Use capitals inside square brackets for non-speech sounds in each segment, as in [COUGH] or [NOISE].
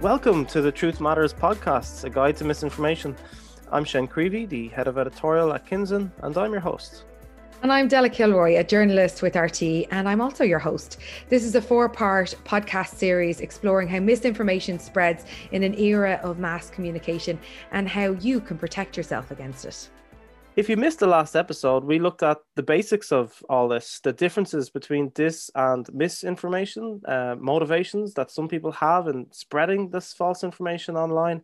Welcome to the Truth Matters podcast, a guide to misinformation. I'm Shane Creevy, the head of editorial at Kinzen, and I'm your host. And I'm Della Kilroy, a journalist with RT, and I'm also your host. This is a four part podcast series exploring how misinformation spreads in an era of mass communication and how you can protect yourself against it. If you missed the last episode, we looked at the basics of all this, the differences between dis and misinformation, uh, motivations that some people have in spreading this false information online,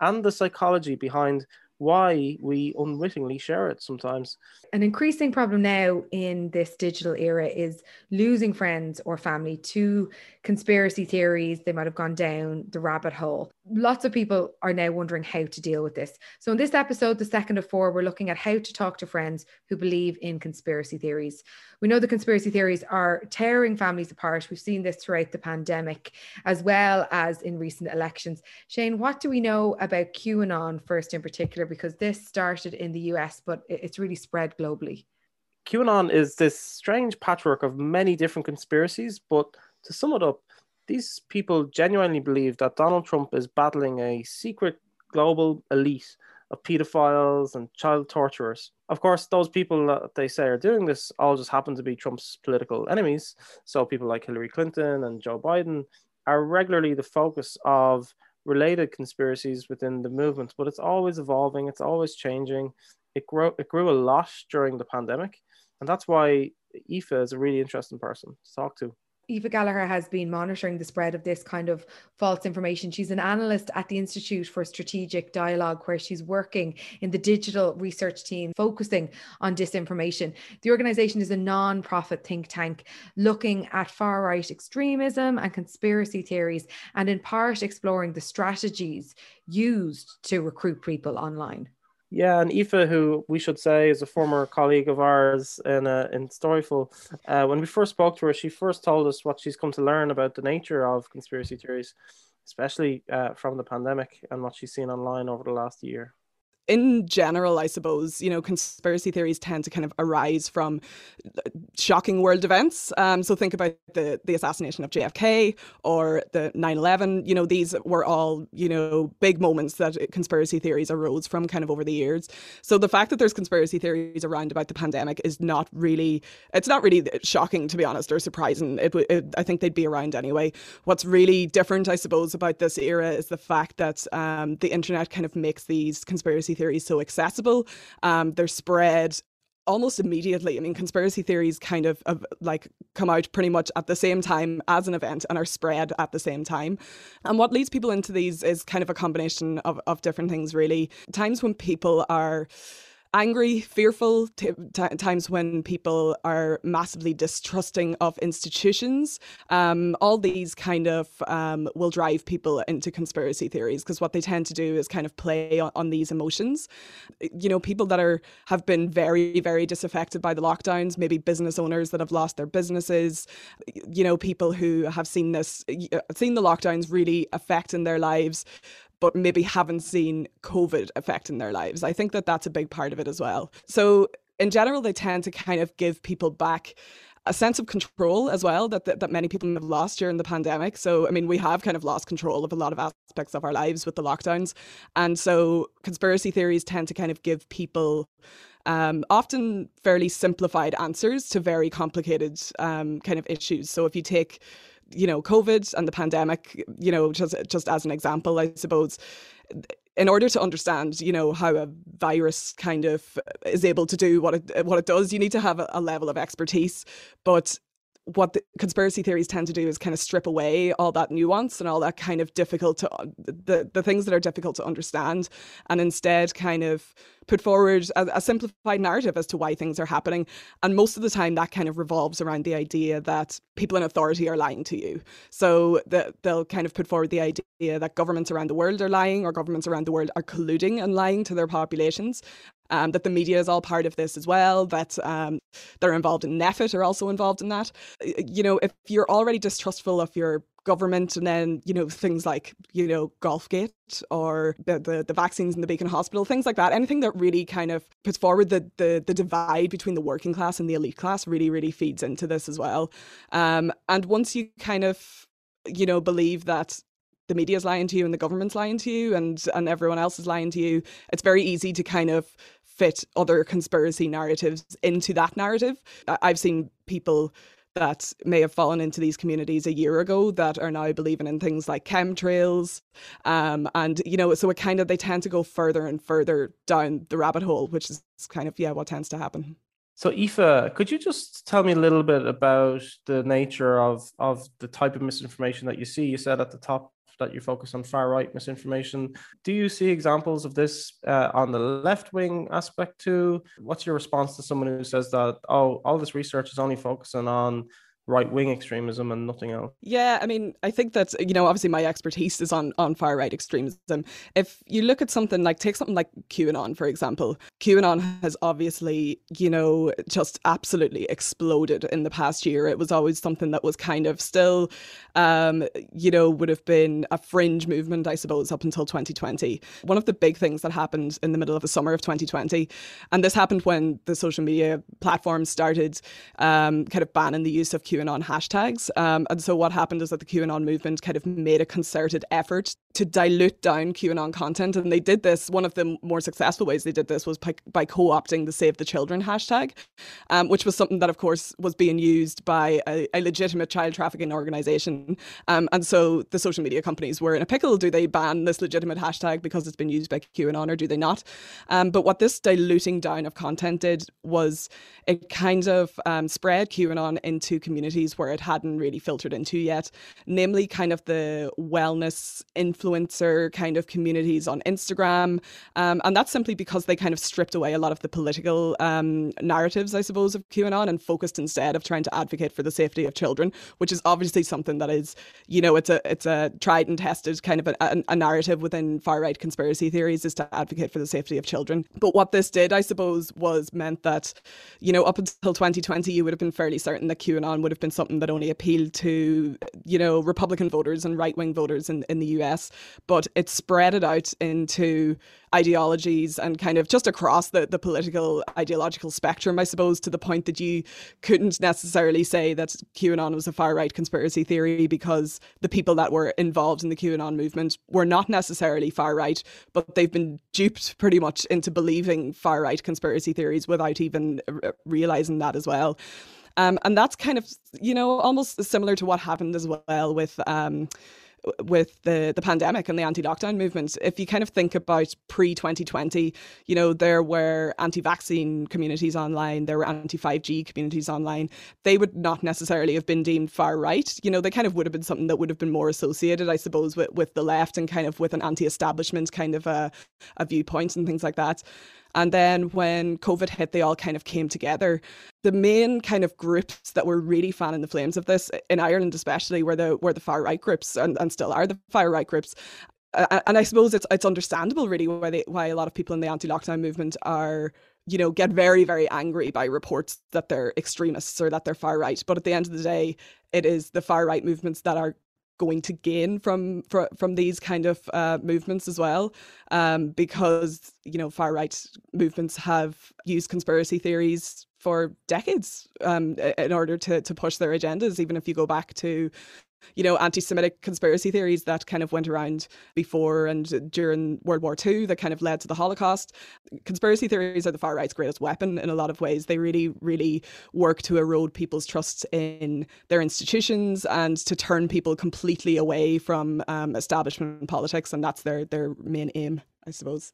and the psychology behind why we unwittingly share it sometimes. An increasing problem now in this digital era is losing friends or family to conspiracy theories. They might have gone down the rabbit hole. Lots of people are now wondering how to deal with this. So, in this episode, the second of four, we're looking at how to talk to friends who believe in conspiracy theories. We know the conspiracy theories are tearing families apart. We've seen this throughout the pandemic as well as in recent elections. Shane, what do we know about QAnon first in particular? Because this started in the US, but it's really spread globally. QAnon is this strange patchwork of many different conspiracies, but to sum it up, these people genuinely believe that Donald Trump is battling a secret global elite of pedophiles and child torturers. Of course, those people that they say are doing this all just happen to be Trump's political enemies. So people like Hillary Clinton and Joe Biden are regularly the focus of related conspiracies within the movement, but it's always evolving, it's always changing. It grew it grew a lot during the pandemic, and that's why Aoife is a really interesting person to talk to. Aoife Gallagher has been monitoring the spread of this kind of false information. She's an analyst at the Institute for Strategic Dialogue, where she's working in the digital research team focusing on disinformation. The organization is a non profit think tank looking at far right extremism and conspiracy theories, and in part exploring the strategies used to recruit people online. Yeah, and Aoife, who we should say is a former colleague of ours in uh, in Storyful, uh, when we first spoke to her, she first told us what she's come to learn about the nature of conspiracy theories, especially uh, from the pandemic and what she's seen online over the last year in general, I suppose, you know, conspiracy theories tend to kind of arise from shocking world events. Um, so think about the, the assassination of JFK or the 9 11. You know, these were all, you know, big moments that conspiracy theories arose from kind of over the years. So the fact that there's conspiracy theories around about the pandemic is not really, it's not really shocking, to be honest, or surprising. It, it, I think they'd be around anyway. What's really different, I suppose, about this era is the fact that um, the internet kind of makes these conspiracy theories so accessible. Um, they're spread almost immediately. I mean, conspiracy theories kind of, of, like come out pretty much at the same time as an event and are spread at the same time. And what leads people into these is kind of a combination of, of different things, really. Times when people are angry, fearful, t- t- times when people are massively distrusting of institutions. Um, all these kind of um, will drive people into conspiracy theories because what they tend to do is kind of play on, on, these emotions. You know, people that are have been very, very disaffected by the lockdowns, maybe business owners that have lost their businesses. You know, people who have seen this, seen the lockdowns really affecting their lives but maybe haven't seen COVID affecting their lives. I think that that's a big part of it as well. So, in general, they tend to kind of give people back a sense of control as well that, that, that many people have lost during the pandemic. So, I mean, we have kind of lost control of a lot of aspects of our lives with the lockdowns. And so, conspiracy theories tend to kind of give people um, often fairly simplified answers to very complicated um, kind of issues. So, if you take you know, COVID and the pandemic, you know, just just as an example, I suppose in order to understand, you know, how a virus kind of is able to do what it what it does, you need to have a, a level of expertise. But what the conspiracy theories tend to do is kind of strip away all that nuance and all that kind of difficult to uh, the the things that are difficult to understand and instead kind of put forward a, a, simplified narrative as to why things are happening. And most of the time that kind of revolves around the idea that people in authority are lying to you. So the, they'll kind of put forward the idea that governments around the world are lying or governments around the world are colluding and lying to their populations um, that the media is all part of this as well, that um, they're involved in NPHET are also involved in that. You know, if you're already distrustful of your government and then, you know, things like, you know, Golfgate or the, the, the vaccines in the Beacon Hospital, things like that, anything that really kind of puts forward the, the, the divide between the working class and the elite class really, really feeds into this as well. Um, and once you kind of, you know, believe that the media's lying to you and the government's lying to you and and everyone else is lying to you it's very easy to kind of fit other conspiracy narratives into that narrative i've seen people that may have fallen into these communities a year ago that are now believing in things like chemtrails um, and you know so it kind of they tend to go further and further down the rabbit hole which is kind of yeah what tends to happen so Aoife, could you just tell me a little bit about the nature of of the type of misinformation that you see? You said at the top that you focus on far right misinformation. Do you see examples of this uh, on the left wing aspect too? What's your response to someone who says that, oh, all this research is only focusing on right wing extremism and nothing else. Yeah, I mean, I think that you know, obviously my expertise is on on far right extremism. If you look at something like take something like QAnon for example, QAnon has obviously you know just absolutely exploded in the past year. It was always something that was kind of still, um, you know, would have been a fringe movement, I suppose, up until 2020. One of the big things that happened in the middle of the summer of 2020, and this happened when the social media platforms started um, kind of banning the use of QAnon QAnon hashtags. Um, and so what happened is that the QAnon movement kind of made a concerted effort to dilute down QAnon content. And they did this, one of the more successful ways they did this was by, by co opting the Save the Children hashtag, um, which was something that, of course, was being used by a, a legitimate child trafficking organization. Um, and so the social media companies were in a pickle. Do they ban this legitimate hashtag because it's been used by QAnon or do they not? Um, but what this diluting down of content did was it kind of um, spread QAnon into communities where it hadn't really filtered into yet, namely kind of the wellness influencer kind of communities on Instagram. Um, and that's simply because they kind of stripped away a lot of the political um, narratives, I suppose, of QAnon and focused instead of trying to advocate for the safety of children, which is obviously something that is, you know, it's a it's a tried and tested kind of a, a, narrative within far right conspiracy theories is to advocate for the safety of children. But what this did, I suppose, was meant that, you know, up until 2020, you would have been fairly certain that QAnon would have been something that only appealed to, you know, Republican voters and right wing voters in, in the US but it spread it out into ideologies and kind of just across the, the political ideological spectrum, I suppose, to the point that you couldn't necessarily say that QAnon was a far right conspiracy theory because the people that were involved in the QAnon movement were not necessarily far right, but they've been duped pretty much into believing far right conspiracy theories without even realizing that as well. Um, and that's kind of, you know, almost similar to what happened as well with. Um, with the the pandemic and the anti-lockdown movement if you kind of think about pre-2020 you know there were anti-vaccine communities online there were anti-5g communities online. They would not necessarily have been deemed far right. You know they kind of would have been something that would have been more associated i suppose with, with the left and kind of with an anti-establishment kind of a, a viewpoint and things like that and then when COVID hit, they all kind of came together. The main kind of groups that were really fanning the flames of this in Ireland, especially, were the were the far right groups, and, and still are the far right groups. And I suppose it's it's understandable, really, why they, why a lot of people in the anti-lockdown movement are you know, get very, very angry by reports that they're extremists or that they're far right. But at the end of the day, it is the far right movements that are going to gain from from, from these kind of uh, movements as well, um, because you know far right movements have used conspiracy theories for decades um, in order to to push their agendas. Even if you go back to you know, anti Semitic conspiracy theories that kind of went around before and during World War II that kind of led to the Holocaust. Conspiracy theories are the far right's greatest weapon in a lot of ways. They really, really work to erode people's trust in their institutions and to turn people completely away from um, establishment politics. And that's their, their main aim, I suppose.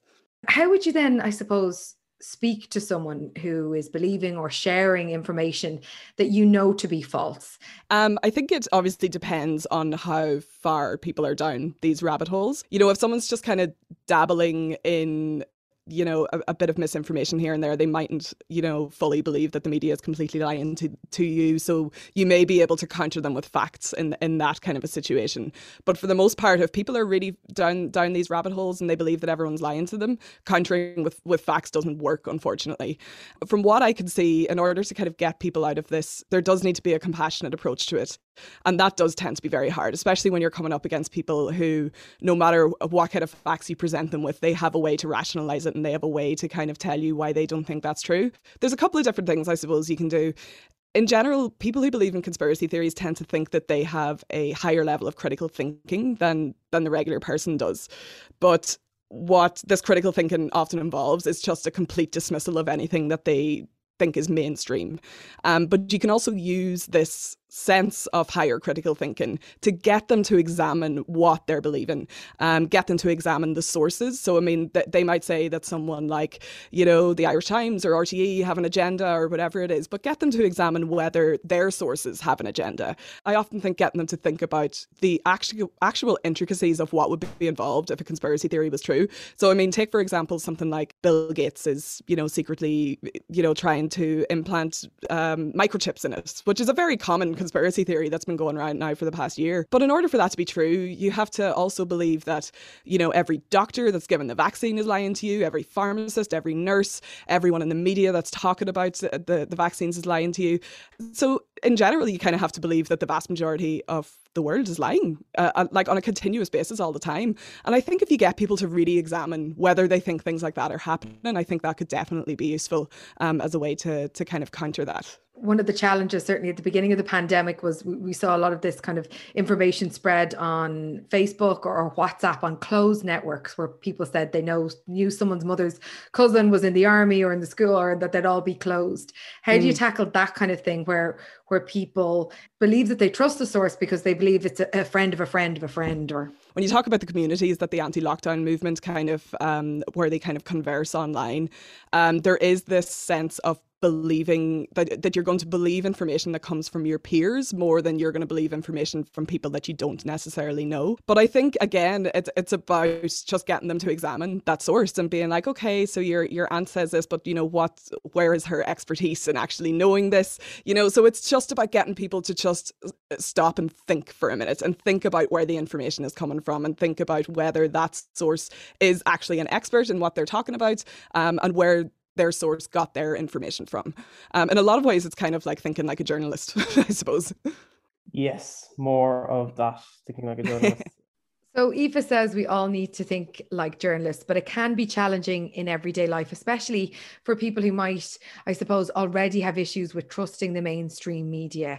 How would you then, I suppose, speak to someone who is believing or sharing information that you know to be false? Um, I think it obviously depends on how far people are down these rabbit holes. You know, if someone's just kind of dabbling in you know a, a, bit of misinformation here and there they mightn't you know fully believe that the media is completely lying to, to you. So you may be able to counter them with facts in in that kind of a situation. But for the most part if people are really down down these rabbit holes and they believe that everyone's lying to them countering with with facts doesn't work unfortunately. From what i can see in order to kind of get people out of this there does need to be a compassionate approach to it and that does tend to be very hard, especially when you're coming up against people who, no matter what kind of facts you present them with, they have a way to rationalize it and they have a way to kind of tell you why they don't think that's true. There's a couple of different things I suppose you can do in general, people who believe in conspiracy theories tend to think that they have a higher level of critical thinking than than the regular person does. But what this critical thinking often involves is just a complete dismissal of anything that they think is mainstream. Um, but you can also use this sense of higher critical thinking to get them to examine what they're believing, um, get them to examine the sources. So, I mean, th- they might say that someone like, you know, the Irish Times or RTE have an agenda or whatever it is, but get them to examine whether their sources have an agenda. I often think getting them to think about the actual, actual intricacies of what would be involved if a conspiracy theory was true. So, I mean, take, for example, something like Bill Gates is, you know, secretly, you know, trying to implant um, microchips in us which is a very common conspiracy theory that's been going around now for the past year. But in order for that to be true, you have to also believe that, you know, every doctor that's given the vaccine is lying to you, every pharmacist, every nurse, everyone in the media that's talking about the, the vaccines is lying to you. So, in general, you kind of have to believe that the vast majority of the world is lying, uh, uh, like on a continuous basis all the time. And I think if you get people to really examine whether they think things like that are happening, I think that could definitely be useful um, as a way to to kind of counter that one of the challenges certainly at the beginning of the pandemic was we, saw a lot of this kind of information spread on facebook or, whatsapp on closed networks where people said they know knew someone's mother's cousin was in the army or in the school or that they'd all be closed how mm. do you mm. tackle that kind of thing where where people believe that they trust the source because they believe it's a, a friend of a friend of a friend or when you talk about the communities that the anti-lockdown movement kind of um, where they kind of converse online um, there is this sense of believing that, that you're going to believe information that comes from your peers more than you're going to believe information from people that you don't necessarily know. But I think again, it's it's about just getting them to examine that source and being like, okay, so your your aunt says this, but you know what? Where is her expertise in actually knowing this? You know, so it's just about getting people to just stop and think for a minute and think about where the information is coming from and think about whether that source is actually an expert in what they're talking about um, and where their source got their information from. Um, in a lot of ways, it's kind of like thinking like a journalist, [LAUGHS] I suppose. Yes, more of that, thinking like a journalist. [LAUGHS] So Aoife says we all need to think like journalists, but it can be challenging in everyday life, especially for people who might, I suppose, already have issues with trusting the mainstream media.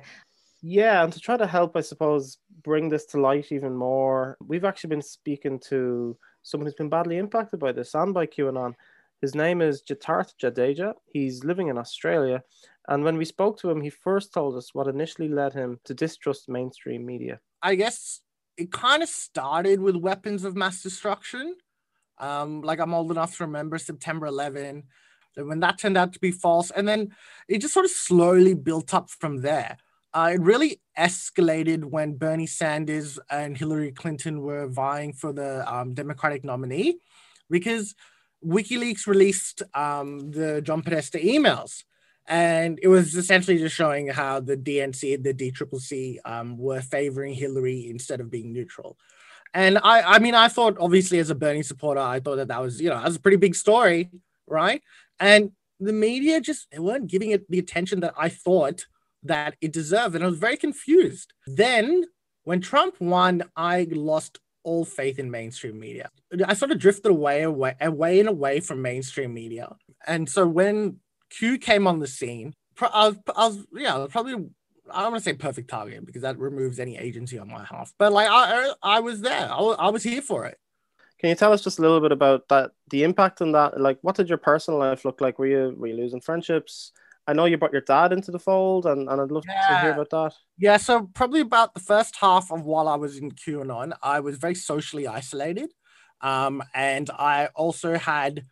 Yeah, and to try to help, I suppose, bring this to light even more, we've actually been speaking to someone who's been badly impacted by this and by QAnon. His name is Jitarth Jadeja. He's living in Australia. And when we spoke to him, he first told us what initially led him to distrust mainstream media. I guess it kind of started with weapons of mass destruction. Um, like I'm old enough to remember September 11, and when that turned out to be false. And then it just sort of slowly built up from there. Uh, it really escalated when Bernie Sanders and Hillary Clinton were vying for the um, Democratic nominee because WikiLeaks released um, the John Podesta emails, and it was essentially just showing how the DNC, the DCCC, um, were favoring Hillary instead of being neutral. And I, I mean, I thought obviously as a Bernie supporter, I thought that that was, you know, that was a pretty big story, right? And the media just they weren't giving it the attention that I thought that it deserved, and I was very confused. Then when Trump won, I lost all faith in mainstream media. I sort of drifted away, away, away and away from mainstream media. And so when Q came on the scene, I was, I was yeah, probably I don't want to say perfect target because that removes any agency on my half. But like I, I was there. I, I was here for it. Can you tell us just a little bit about that? The impact on that. Like, what did your personal life look like? Were you were you losing friendships? I know you brought your dad into the fold, and, and I'd love yeah. to hear about that. Yeah, so probably about the first half of while I was in QAnon, I was very socially isolated. Um, and I also had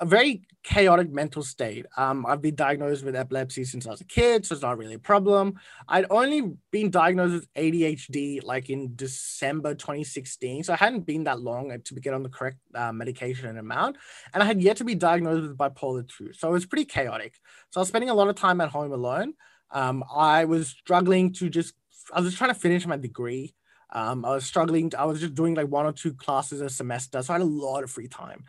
a very chaotic mental state. Um, I've been diagnosed with epilepsy since I was a kid, so it's not really a problem. I'd only been diagnosed with ADHD like in December 2016, so I hadn't been that long to get on the correct uh, medication and amount, and I had yet to be diagnosed with bipolar 2, so it was pretty chaotic. So I was spending a lot of time at home alone. Um, I was struggling to just, I was just trying to finish my degree. Um, I was struggling. To, I was just doing like one or two classes a semester, so I had a lot of free time.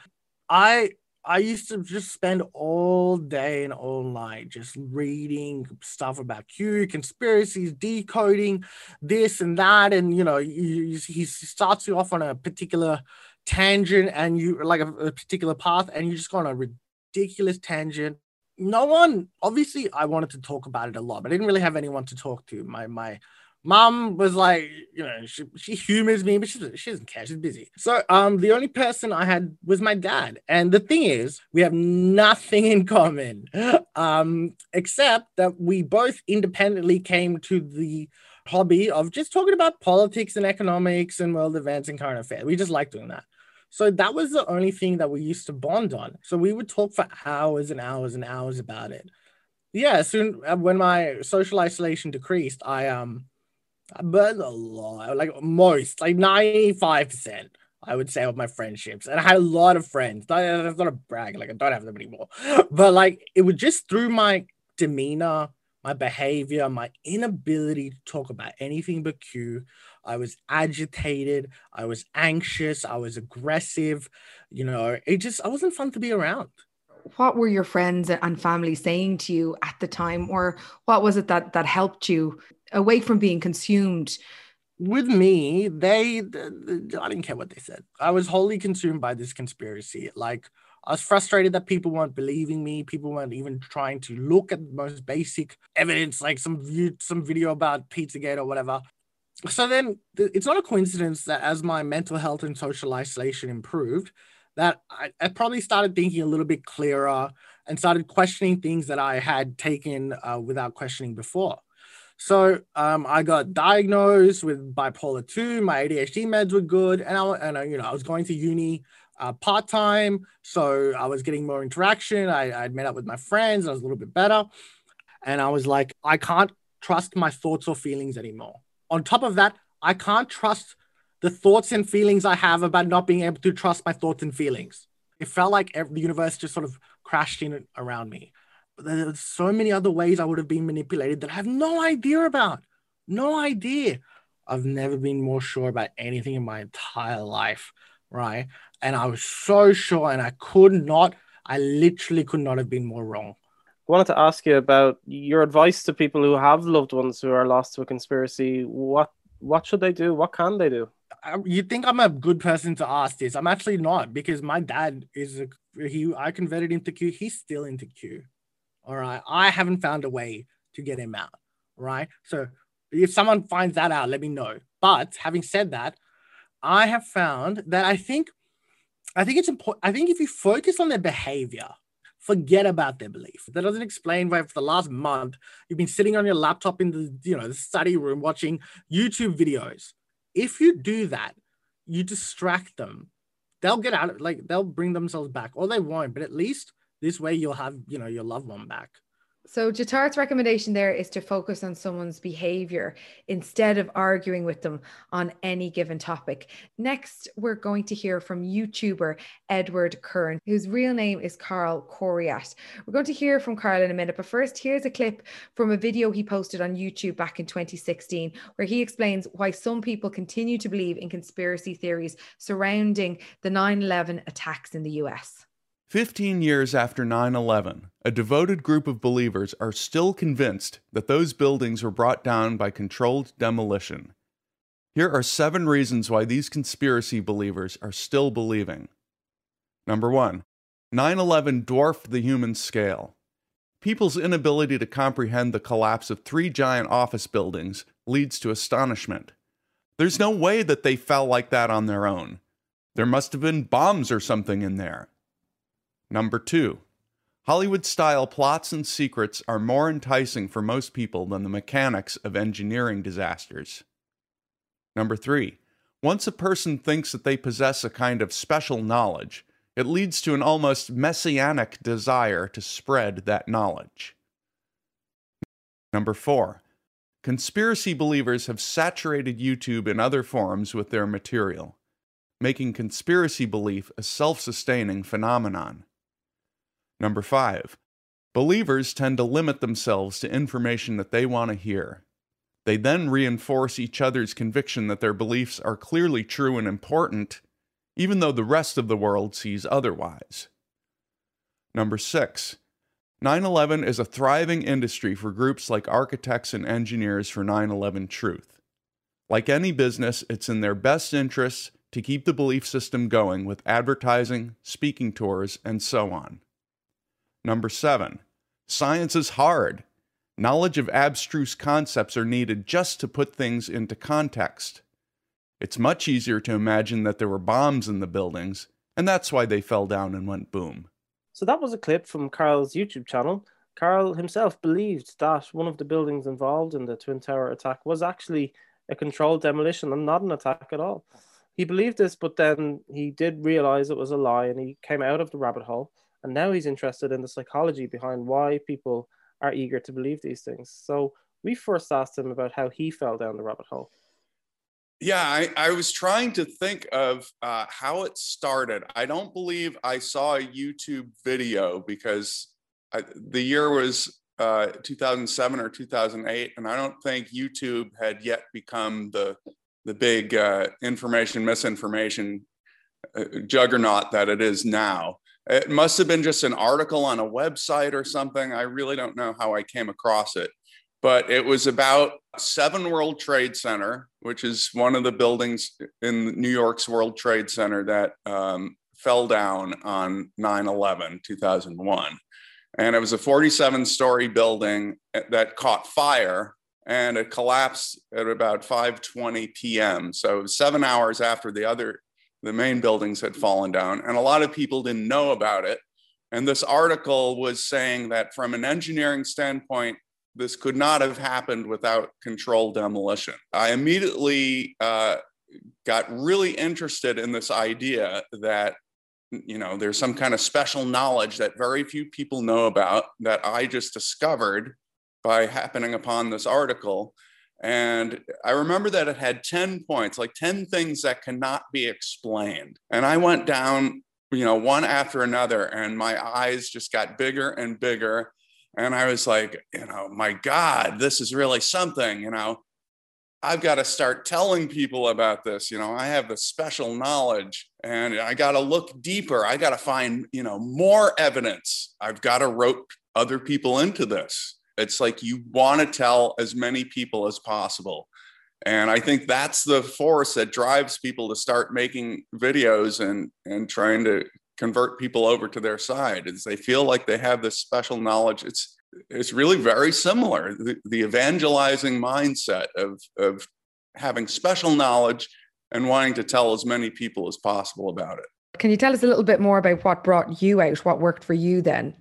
I I used to just spend all day and all night just reading stuff about Q, conspiracies, decoding this and that. And, you know, he, he starts you off on a particular tangent and you like a, a particular path, and you just go on a ridiculous tangent no one obviously I wanted to talk about it a lot, but I didn't really have anyone to talk to. My my mom was like, you know, she, she humors me, but she, she doesn't care. She's busy. So um the only person I had was my dad. And the thing is, we have nothing in common. [GASPS] Um, except that we both independently came to the hobby of just talking about politics and economics and world events and current affairs. We just like doing that. So that was the only thing that we used to bond on. So we would talk for hours and hours and hours about it. Yeah, soon uh, when my social isolation decreased, I um I burned a lot, like most, like 95%, I would say, of my friendships. And I had a lot of friends. That's not a brag, like I don't have them anymore. [LAUGHS] But like it was just through my demeanor, my behavior, my inability to talk about anything but Q. I was agitated, I was anxious, I was aggressive. You know, it just I wasn't fun to be around. What were your friends and family saying to you at the time, or what was it that that helped you away from being consumed? With me, they, I didn't care what they said. I was wholly consumed by this conspiracy. Like, I was frustrated that people weren't believing me. People weren't even trying to look at the most basic evidence, like some view, some video about Pizzagate or whatever. So then, it's not a coincidence that as my mental health and social isolation improved, that I, I probably started thinking a little bit clearer and started questioning things that I had taken uh, without questioning before. So um, I got diagnosed with bipolar two. My ADHD meds were good, and I and I, you know I was going to uni uh, part time, so I was getting more interaction. I I'd met up with my friends. I was a little bit better, and I was like, I can't trust my thoughts or feelings anymore. On top of that, I can't trust the thoughts and feelings I have about not being able to trust my thoughts and feelings. It felt like the universe just sort of crashed in around me there's so many other ways I would have been manipulated that I have no idea about. No idea. I've never been more sure about anything in my entire life, right? And I was so sure, and I could not, I literally could not have been more wrong. I wanted to ask you about your advice to people who have loved ones who are lost to a conspiracy. What what should they do? What can they do? You think I'm a good person to ask this? I'm actually not because my dad is a he. I converted into Q. He's still into Q. All right. I haven't found a way to get him out. Right. So if someone finds that out, let me know. But having said that, I have found that I think I think it's important. I think if you focus on their behavior, forget about their belief. That doesn't explain why for the last month you've been sitting on your laptop in the you know the study room watching YouTube videos. If you do that, you distract them. They'll get out like they'll bring themselves back, or they won't. But at least this way you'll have you know your loved one back so Jitarth's recommendation there is to focus on someone's behavior instead of arguing with them on any given topic. Next, we're going to hear from YouTuber Edward Current, whose real name is Carl Coriat. We're going to hear from Carl in a minute, but first, here's a clip from a video he posted on YouTube back in 2016, where he explains why some people continue to believe in conspiracy theories surrounding the 9 11 attacks in the US. 15 years after 9 11, a devoted group of believers are still convinced that those buildings were brought down by controlled demolition. Here are seven reasons why these conspiracy believers are still believing. Number one, 9 11 dwarfed the human scale. People's inability to comprehend the collapse of three giant office buildings leads to astonishment. There's no way that they fell like that on their own. There must have been bombs or something in there. Number two, Hollywood style plots and secrets are more enticing for most people than the mechanics of engineering disasters. Number three, once a person thinks that they possess a kind of special knowledge, it leads to an almost messianic desire to spread that knowledge. Number four, conspiracy believers have saturated YouTube and other forums with their material, making conspiracy belief a self sustaining phenomenon. Number five, believers tend to limit themselves to information that they want to hear. They then reinforce each other's conviction that their beliefs are clearly true and important, even though the rest of the world sees otherwise. Number six, 9 11 is a thriving industry for groups like architects and engineers for 9 11 truth. Like any business, it's in their best interests to keep the belief system going with advertising, speaking tours, and so on. Number seven, Science is hard. Knowledge of abstruse concepts are needed just to put things into context. It's much easier to imagine that there were bombs in the buildings, and that's why they fell down and went boom. So that was a clip from Carl's YouTube channel. Carl himself believed that one of the buildings involved in the Twin Tower attack was actually a controlled demolition and not an attack at all. He believed this, but then he did realize it was a lie and he came out of the rabbit hole. And now he's interested in the psychology behind why people are eager to believe these things. So we first asked him about how he fell down the rabbit hole. Yeah, I, I was trying to think of uh, how it started. I don't believe I saw a YouTube video because I, the year was uh, 2007 or 2008, and I don't think YouTube had yet become the the big uh, information misinformation uh, juggernaut that it is now. It must have been just an article on a website or something. I really don't know how I came across it, but it was about Seven World Trade Center, which is one of the buildings in New York's World Trade Center that um, fell down on 9 11, 2001. And it was a 47 story building that caught fire and it collapsed at about 5:20 p.m. So seven hours after the other the main buildings had fallen down, and a lot of people didn't know about it. And this article was saying that from an engineering standpoint, this could not have happened without controlled demolition. I immediately uh, got really interested in this idea that you know there's some kind of special knowledge that very few people know about that I just discovered by happening upon this article. And I remember that it had 10 points, like 10 things that cannot be explained. And I went down, you know, one after another, and my eyes just got bigger and bigger. And I was like, you know, my God, this is really something, you know. I've got to start telling people about this. You know, I have the special knowledge and I got to look deeper. I got to find, you know, more evidence. I've got to rope other people into this. It's like you want to tell as many people as possible. And I think that's the force that drives people to start making videos and, and trying to convert people over to their side is they feel like they have this special knowledge. It's it's really very similar. The, the evangelizing mindset of, of having special knowledge and wanting to tell as many people as possible about it. Can you tell us a little bit more about what brought you out? What worked for you then?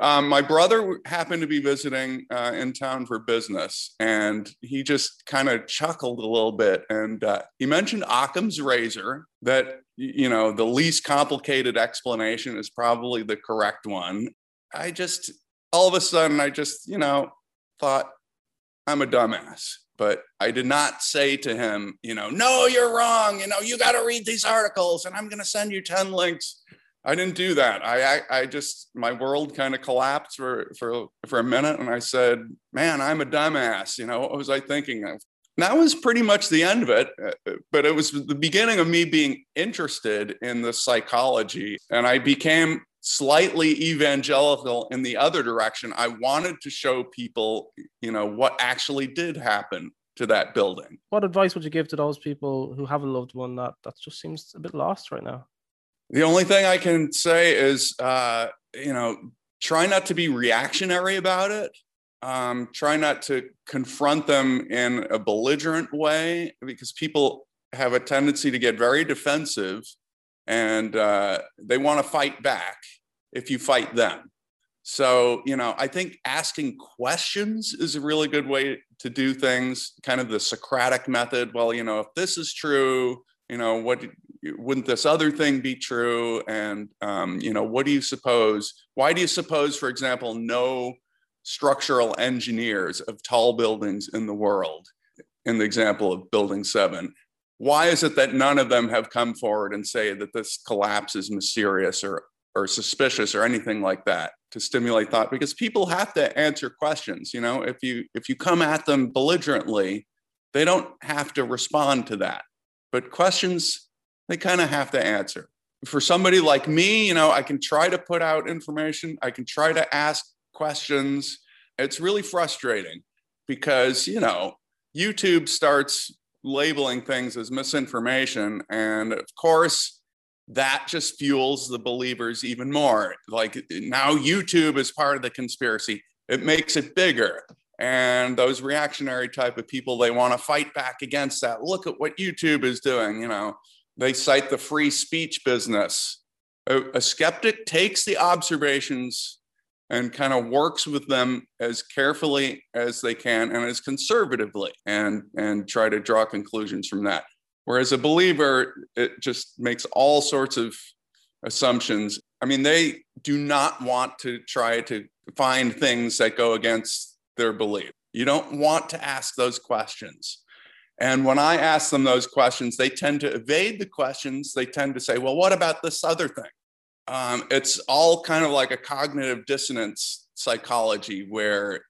Um, my brother happened to be visiting uh, in town for business, and he just kind of chuckled a little bit. And uh, he mentioned Occam's razor, that you know the least complicated explanation is probably the correct one. I just all of a sudden, I just you know thought I'm a dumbass. But I did not say to him, you know, no, you're wrong. You know, you got to read these articles, and I'm going to send you ten links I didn't do that. I, I, I just my world kind of collapsed for for for a minute, and I said, "Man, I'm a dumbass." You know, what was I thinking of? And that was pretty much the end of it. Uh, but it was the beginning of me being interested in the psychology, and I became slightly evangelical in the other direction. I wanted to show people, you know, what actually did happen to that building. What advice would you give to those people who have a loved one that that just seems a bit lost right now? The only thing I can say is, uh, you know, try not to be reactionary about it. Um, try not to confront them in a belligerent way because people have a tendency to get very defensive and uh, they want to fight back if you fight them. So, you know, I think asking questions is a really good way to do things, kind of the Socratic method. Well, you know, if this is true, you know, what wouldn't this other thing be true? And, um, you know, what do you suppose? Why do you suppose, for example, no structural engineers of tall buildings in the world, in the example of Building 7, why is it that none of them have come forward and say that this collapse is mysterious or, or suspicious or anything like that to stimulate thought? Because people have to answer questions. You know, if you if you come at them belligerently, they don't have to respond to that. But questions they kind of have to answer. For somebody like me, you know, I can try to put out information, I can try to ask questions. It's really frustrating because, you know, YouTube starts labeling things as misinformation. And of course, that just fuels the believers even more. Like now, YouTube is part of the conspiracy. it makes it bigger. And those reactionary type of people, they want to fight back against that. Look at what YouTube is doing. You know, they cite the free speech business. A, a skeptic takes the observations and kind of works with them as carefully as they can and as conservatively and and try to draw conclusions from that. Whereas a believer it just makes all sorts of assumptions. I mean they do not want to try to find things that go against their belief. You don't want to ask those questions and when i ask them those questions they tend to evade the questions. They tend to say well what about this other thing? Um, it's all kind of like a cognitive dissonance psychology where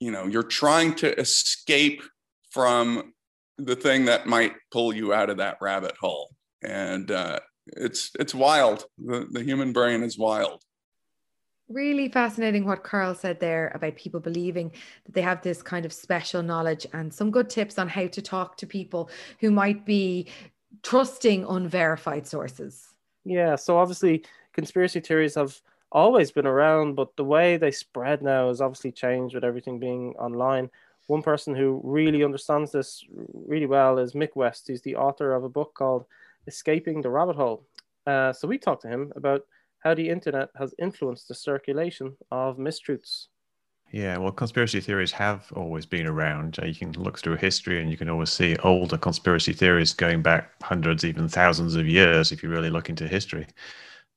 you know you're trying to escape from the thing that might pull you out of that rabbit hole. And uh, it's it's wild. The, the human brain is wild really fascinating what Carl said there about people believing that they have this kind of special knowledge and some good tips on how to talk to people who might be trusting unverified sources. Yeah, so obviously conspiracy theories have always been around, but the way they spread now has obviously changed with everything being online. One person who really understands this really well is Mick West. He's the author of a book called Escaping the Rabbit Hole. Uh, so we talked to him about how the internet has influenced the circulation of mistruths. Yeah, well, conspiracy theories have always been around. Uh, you can look through history and you can always see older conspiracy theories going back hundreds, even thousands of years if you really look into history.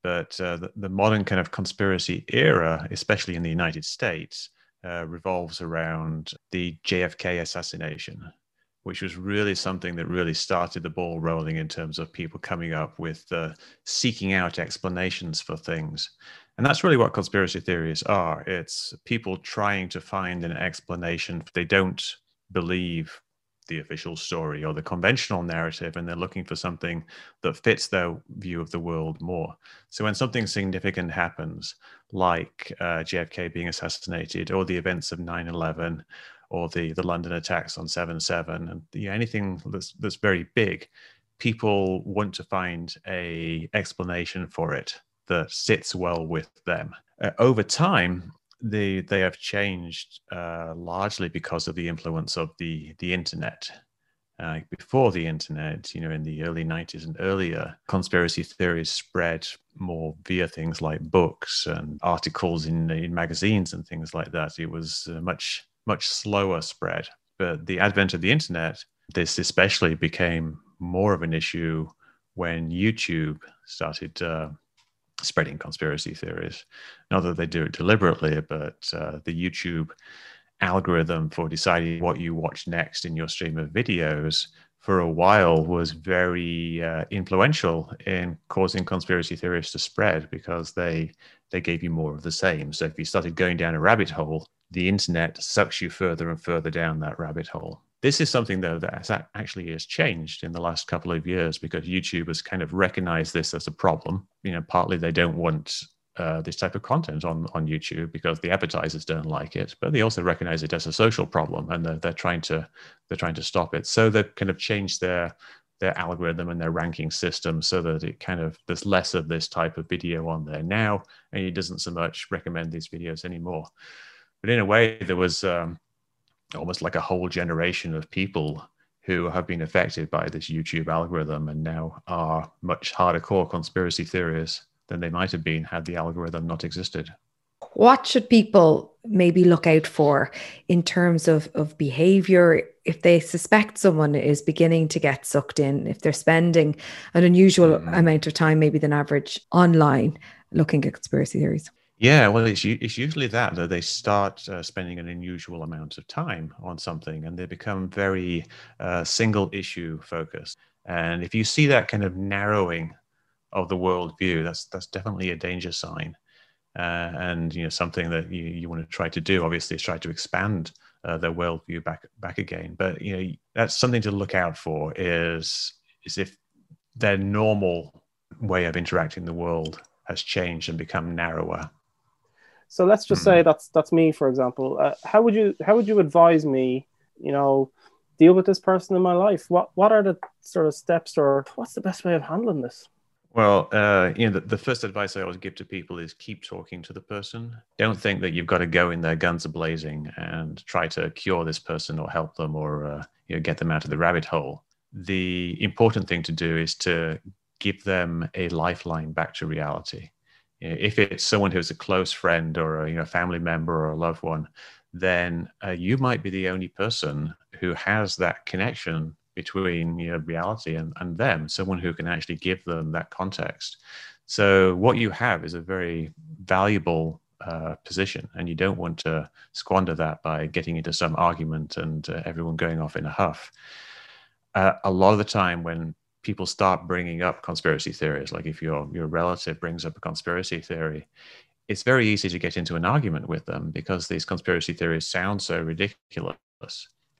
But uh, the, the, modern kind of conspiracy era, especially in the United States, uh, revolves around the JFK assassination, which was really something that really started the ball rolling in terms of people coming up with uh, seeking out explanations for things. And that's really what conspiracy theories are. It's people trying to find an explanation. They don't believe the official story or the conventional narrative and they're looking for something that fits their view of the world more so when something significant happens like uh, jfk being assassinated or the events of 9-11 or the, the london attacks on 7-7 and you know, anything that's, that's very big people want to find a explanation for it that sits well with them uh, over time they they have changed uh, largely because of the influence of the the internet. Uh, before the internet, you know, in the early 90s and earlier, conspiracy theories spread more via things like books and articles in, in magazines and things like that. It was much, much slower spread. But the advent of the internet, this especially became more of an issue when YouTube started uh, spreading conspiracy theories. Not that they do it deliberately, but uh, the YouTube algorithm for deciding what you watch next in your stream of videos for a while was very uh, influential in causing conspiracy theories to spread because they they gave you more of the same. So if you started going down a rabbit hole, the internet sucks you further and further down that rabbit hole. This is something though that actually has changed in the last couple of years because YouTube has kind of recognized this as a problem. You know, partly they don't want uh, this type of content on on YouTube because the advertisers don't like it, but they also recognize it as a social problem and they're, they're trying to they're trying to stop it. So they've kind of changed their their algorithm and their ranking system so that it kind of there's less of this type of video on there now, and it doesn't so much recommend these videos anymore. But in a way, there was um, almost like a whole generation of people who have been affected by this YouTube algorithm and now are much harder core conspiracy theorists than they might have been had the algorithm not existed. What should people maybe look out for in terms of, of behavior if they suspect someone is beginning to get sucked in, if they're spending an unusual mm-hmm. amount of time, maybe than average, online looking at conspiracy theories? Yeah, well, it's it's usually that that they start uh, spending an unusual amount of time on something, and they become very uh, single issue focused. And if you see that kind of narrowing of the worldview, that's that's definitely a danger sign. Uh, and you know something that you, you want to try to do obviously is try to expand uh, their worldview back back again. But you know that's something to look out for is is if their normal way of interacting the world has changed and become narrower so let's just mm say that's that's me, for example. Uh, how would you how would you advise me? You know, deal with this person in my life. What what are the sort of steps, or what's the best way of handling this? Well, uh, you know, the, the, first advice I always give to people is keep talking to the person. Don't think that you've got to go in there guns are blazing and try to cure this person or help them or uh, you know get them out of the rabbit hole. The important thing to do is to give them a lifeline back to reality. If it's someone who's a close friend or a you know family member or a loved one, then uh, you might be the only person who has that connection between you know, reality and, and them, someone who can actually give them that context. So what you have is a very valuable uh, position, and you don't want to squander that by getting into some argument and uh, everyone going off in a huff. Uh, a lot of the time, when people start bringing up conspiracy theories, like if your your relative brings up a conspiracy theory, it's very easy to get into an argument with them because these conspiracy theories sound so ridiculous.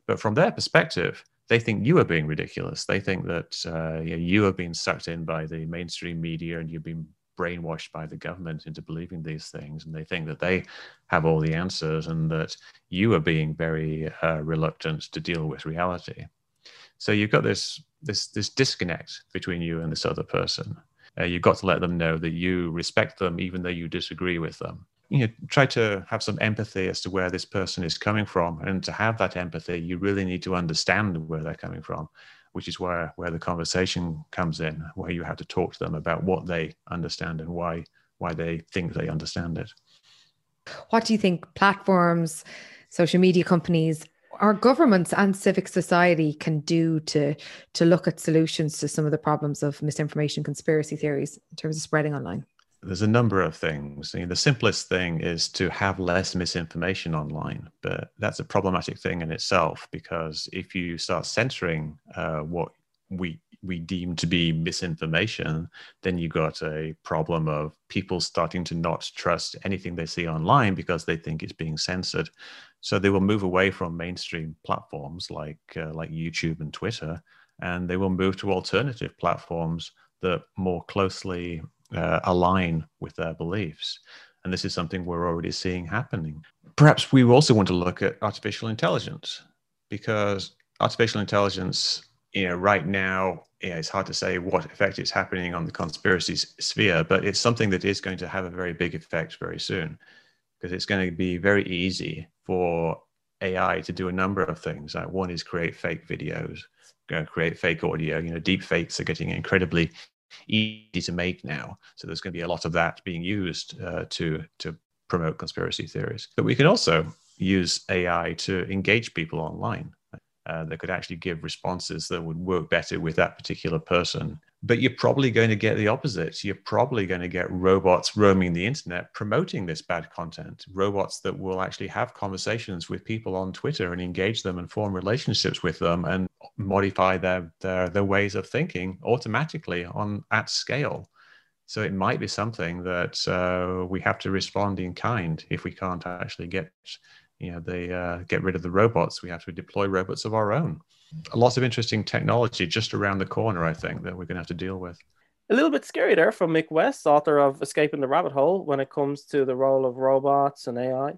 But from their perspective, they think you are being ridiculous. They think that uh, you have been sucked in by the mainstream media and you've been brainwashed by the government into believing these things. And they think that they have all the answers and that you are being very uh, reluctant to deal with reality. So you've got this this this disconnect between you and this other person. Uh, you've got to let them know that you respect them even though you disagree with them. You know try to have some empathy as to where this person is coming from. And to have that empathy you really need to understand where they're coming from which is where where the conversation comes in where you have to talk to them about what they understand and why why they think they understand it. What do you think platforms social media companies our governments and civic society can do to to look at solutions to some of the problems of misinformation conspiracy theories in terms of spreading online there's a number of things. I mean, the simplest thing is to have less misinformation online, but that's a problematic thing in itself because if you start censoring uh, what we we deem to be misinformation, then you got a problem of people starting to not trust anything they see online because they think it's being censored. So they will move away from mainstream platforms like uh, like YouTube and Twitter, and they will move to alternative platforms that more closely uh, align with their beliefs. And this is something we're already seeing happening. Perhaps we also want to look at artificial intelligence because artificial intelligence, you know, right now, yeah, it's hard to say what effect it's happening on the conspiracy sphere, but it's something that is going to have a very big effect very soon because it's going to be very easy for AI to do a number of things. Like one is create fake videos, create fake audio. You know, deep fakes are getting incredibly easy to make now. So there's going to be a lot of that being used uh, to to promote conspiracy theories. But we can also use AI to engage people online. Uh, that could actually give responses that would work better with that particular person. But you're probably going to get the opposite. You're probably going to get robots roaming the internet promoting this bad content, robots that will actually have conversations with people on Twitter and engage them and form relationships with them and modify their, their, their ways of thinking automatically on at scale. So it might be something that uh, we have to respond in kind if we can't actually get you know they uh, get rid of the robots. We have to deploy robots of our own. A lot of interesting technology just around the corner i think that we're going to have to deal with. A little bit scary there from mick west author of escaping the rabbit hole when it comes to the role of robots and ai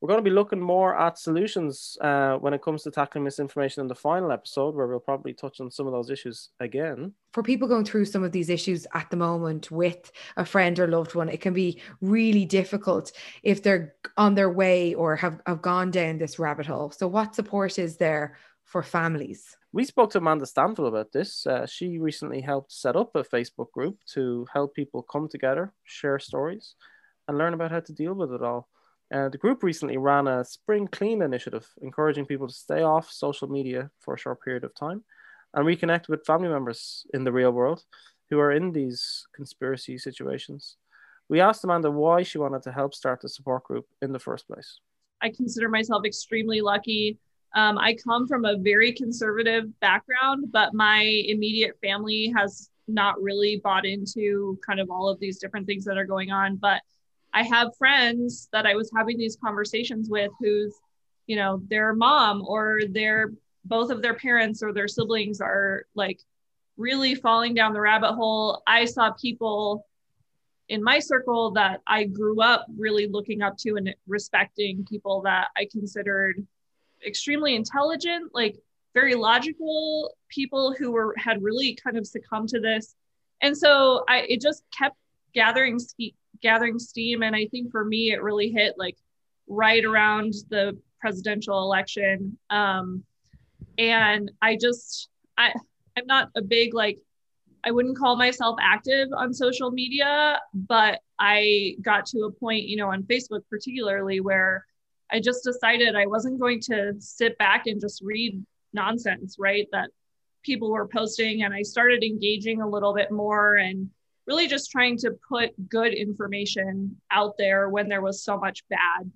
we're going to be looking more at solutions uh, when it comes to tackling misinformation in the final episode, where we'll probably touch on some of those issues again. For people going through some of these issues at the moment with a friend or loved one, it can be really difficult if they're on their way or have, have gone down this rabbit hole. So, what support is there for families? We spoke to Amanda Stanfill about this. Uh, she recently helped set up a Facebook group to help people come together, share stories, and learn about how to deal with it all. Uh, the group recently ran a spring clean initiative, encouraging people to stay off social media for a short period of time and reconnect with family members in the real world who are in these conspiracy situations. We asked Amanda why she wanted to help start the support group in the first place. I consider myself extremely lucky. Um, I come from a very conservative background, but my immediate family has not really bought into kind of all of these different things that are going on. But I have friends that I was having these conversations with who's, you know, their mom or their both of their parents or their siblings are like really falling down the rabbit hole. I saw people in my circle that I grew up really looking up to and respecting people that I considered extremely intelligent, like very logical people who were had really kind of succumbed to this And so I it just kept gathering gathering steam and I think for me it really hit like right around the presidential election. Um, and I just I I'm not a big like I wouldn't call myself active on social media, but I got to a point, you know, on Facebook particularly where I just decided I wasn't going to sit back and just read nonsense, right? That people were posting and I started engaging a little bit more and really just trying to put good information out there when there was so much bad.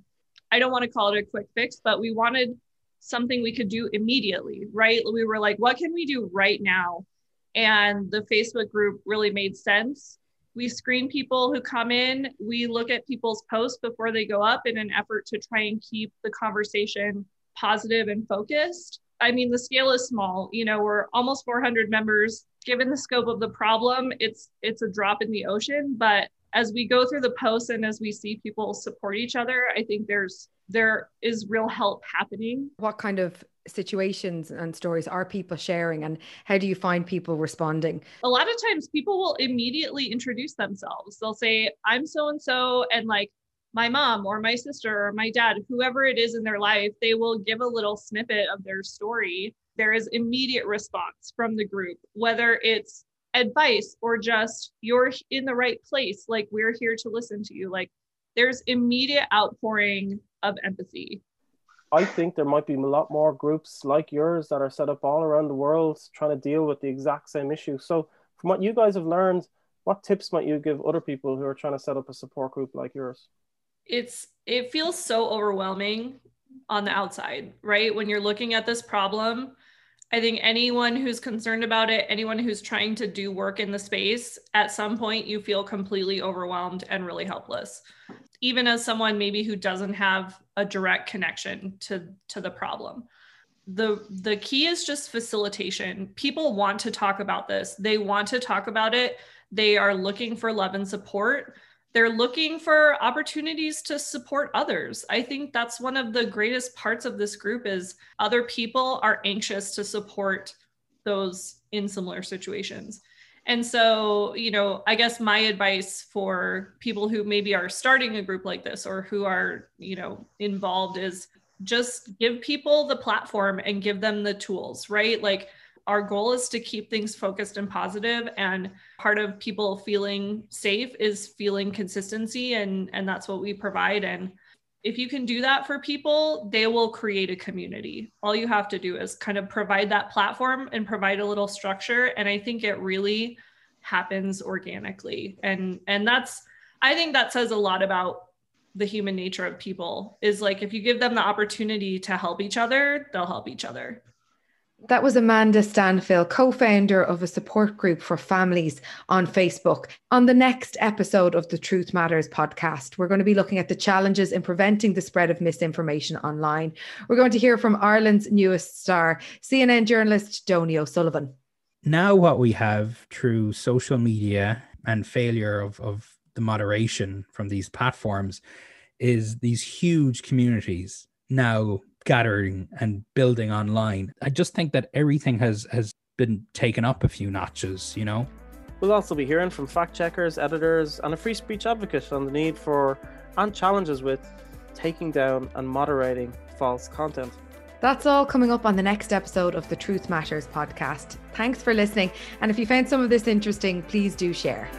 I don't want to call it a quick fix, but we wanted something we could do immediately, right? We were like, what can we do right now? And the Facebook group really made sense. We screen people who come in, we look at people's posts before they go up in an effort to try and keep the conversation positive and focused. I mean, the scale is small. You know, we're almost 400 members. Given the scope of the problem, it's it's a drop in the ocean. But as we go through the posts and as we see people support each other, I think there's there is real help happening. What kind of situations and stories are people sharing and how do you find people responding? A lot of times people will immediately introduce themselves. They'll say, I'm so and so, and like my mom or my sister or my dad, whoever it is in their life, they will give a little snippet of their story. There is immediate response from the group, whether it's advice or just you're in the right place, like we're here to listen to you. Like there's immediate outpouring of empathy. I think there might be a lot more groups like yours that are set up all around the world trying to deal with the exact same issue. So, from what you guys have learned, what tips might you give other people who are trying to set up a support group like yours? It's it feels so overwhelming on the outside, right? When you're looking at this problem, I think anyone who's concerned about it, anyone who's trying to do work in the space, at some point you feel completely overwhelmed and really helpless. Even as someone maybe who doesn't have a direct connection to to the problem. The the key is just facilitation. People want to talk about this. They want to talk about it. They are looking for love and support they're looking for opportunities to support others i think that's one of the greatest parts of this group is other people are anxious to support those in similar situations and so, you know, I guess my advice for people who maybe are starting a group like this or who are, you know, involved is just give people the platform and give them the tools, right? Like our goal is to keep things focused and positive and part of people feeling safe is feeling consistency and and that's what we provide and if you can do that for people, they will create a community. All you have to do is kind of provide that platform and provide a little structure. And I think it really happens organically. And and that's I think that says a lot about the human nature of people is like if you give them the opportunity to help each other, they'll help each other. That was Amanda Stanfill, co founder of a support group for families on Facebook. On the next episode of the Truth Matters podcast, we're going to be looking at the challenges in preventing the spread of misinformation online. We're going to hear from Ireland's newest star, CNN journalist Donie O'Sullivan. Now, what we have through social media and failure of, of the moderation from these platforms is these huge communities now gathering and building online. I just think that everything has has been taken up a few notches, you know. We'll also be hearing from fact checkers, editors, and a free speech advocate on the need for and challenges with taking down and moderating false content. That's all coming up on the next episode of the Truth Matters podcast. Thanks for listening. And if you found some of this interesting, please do share.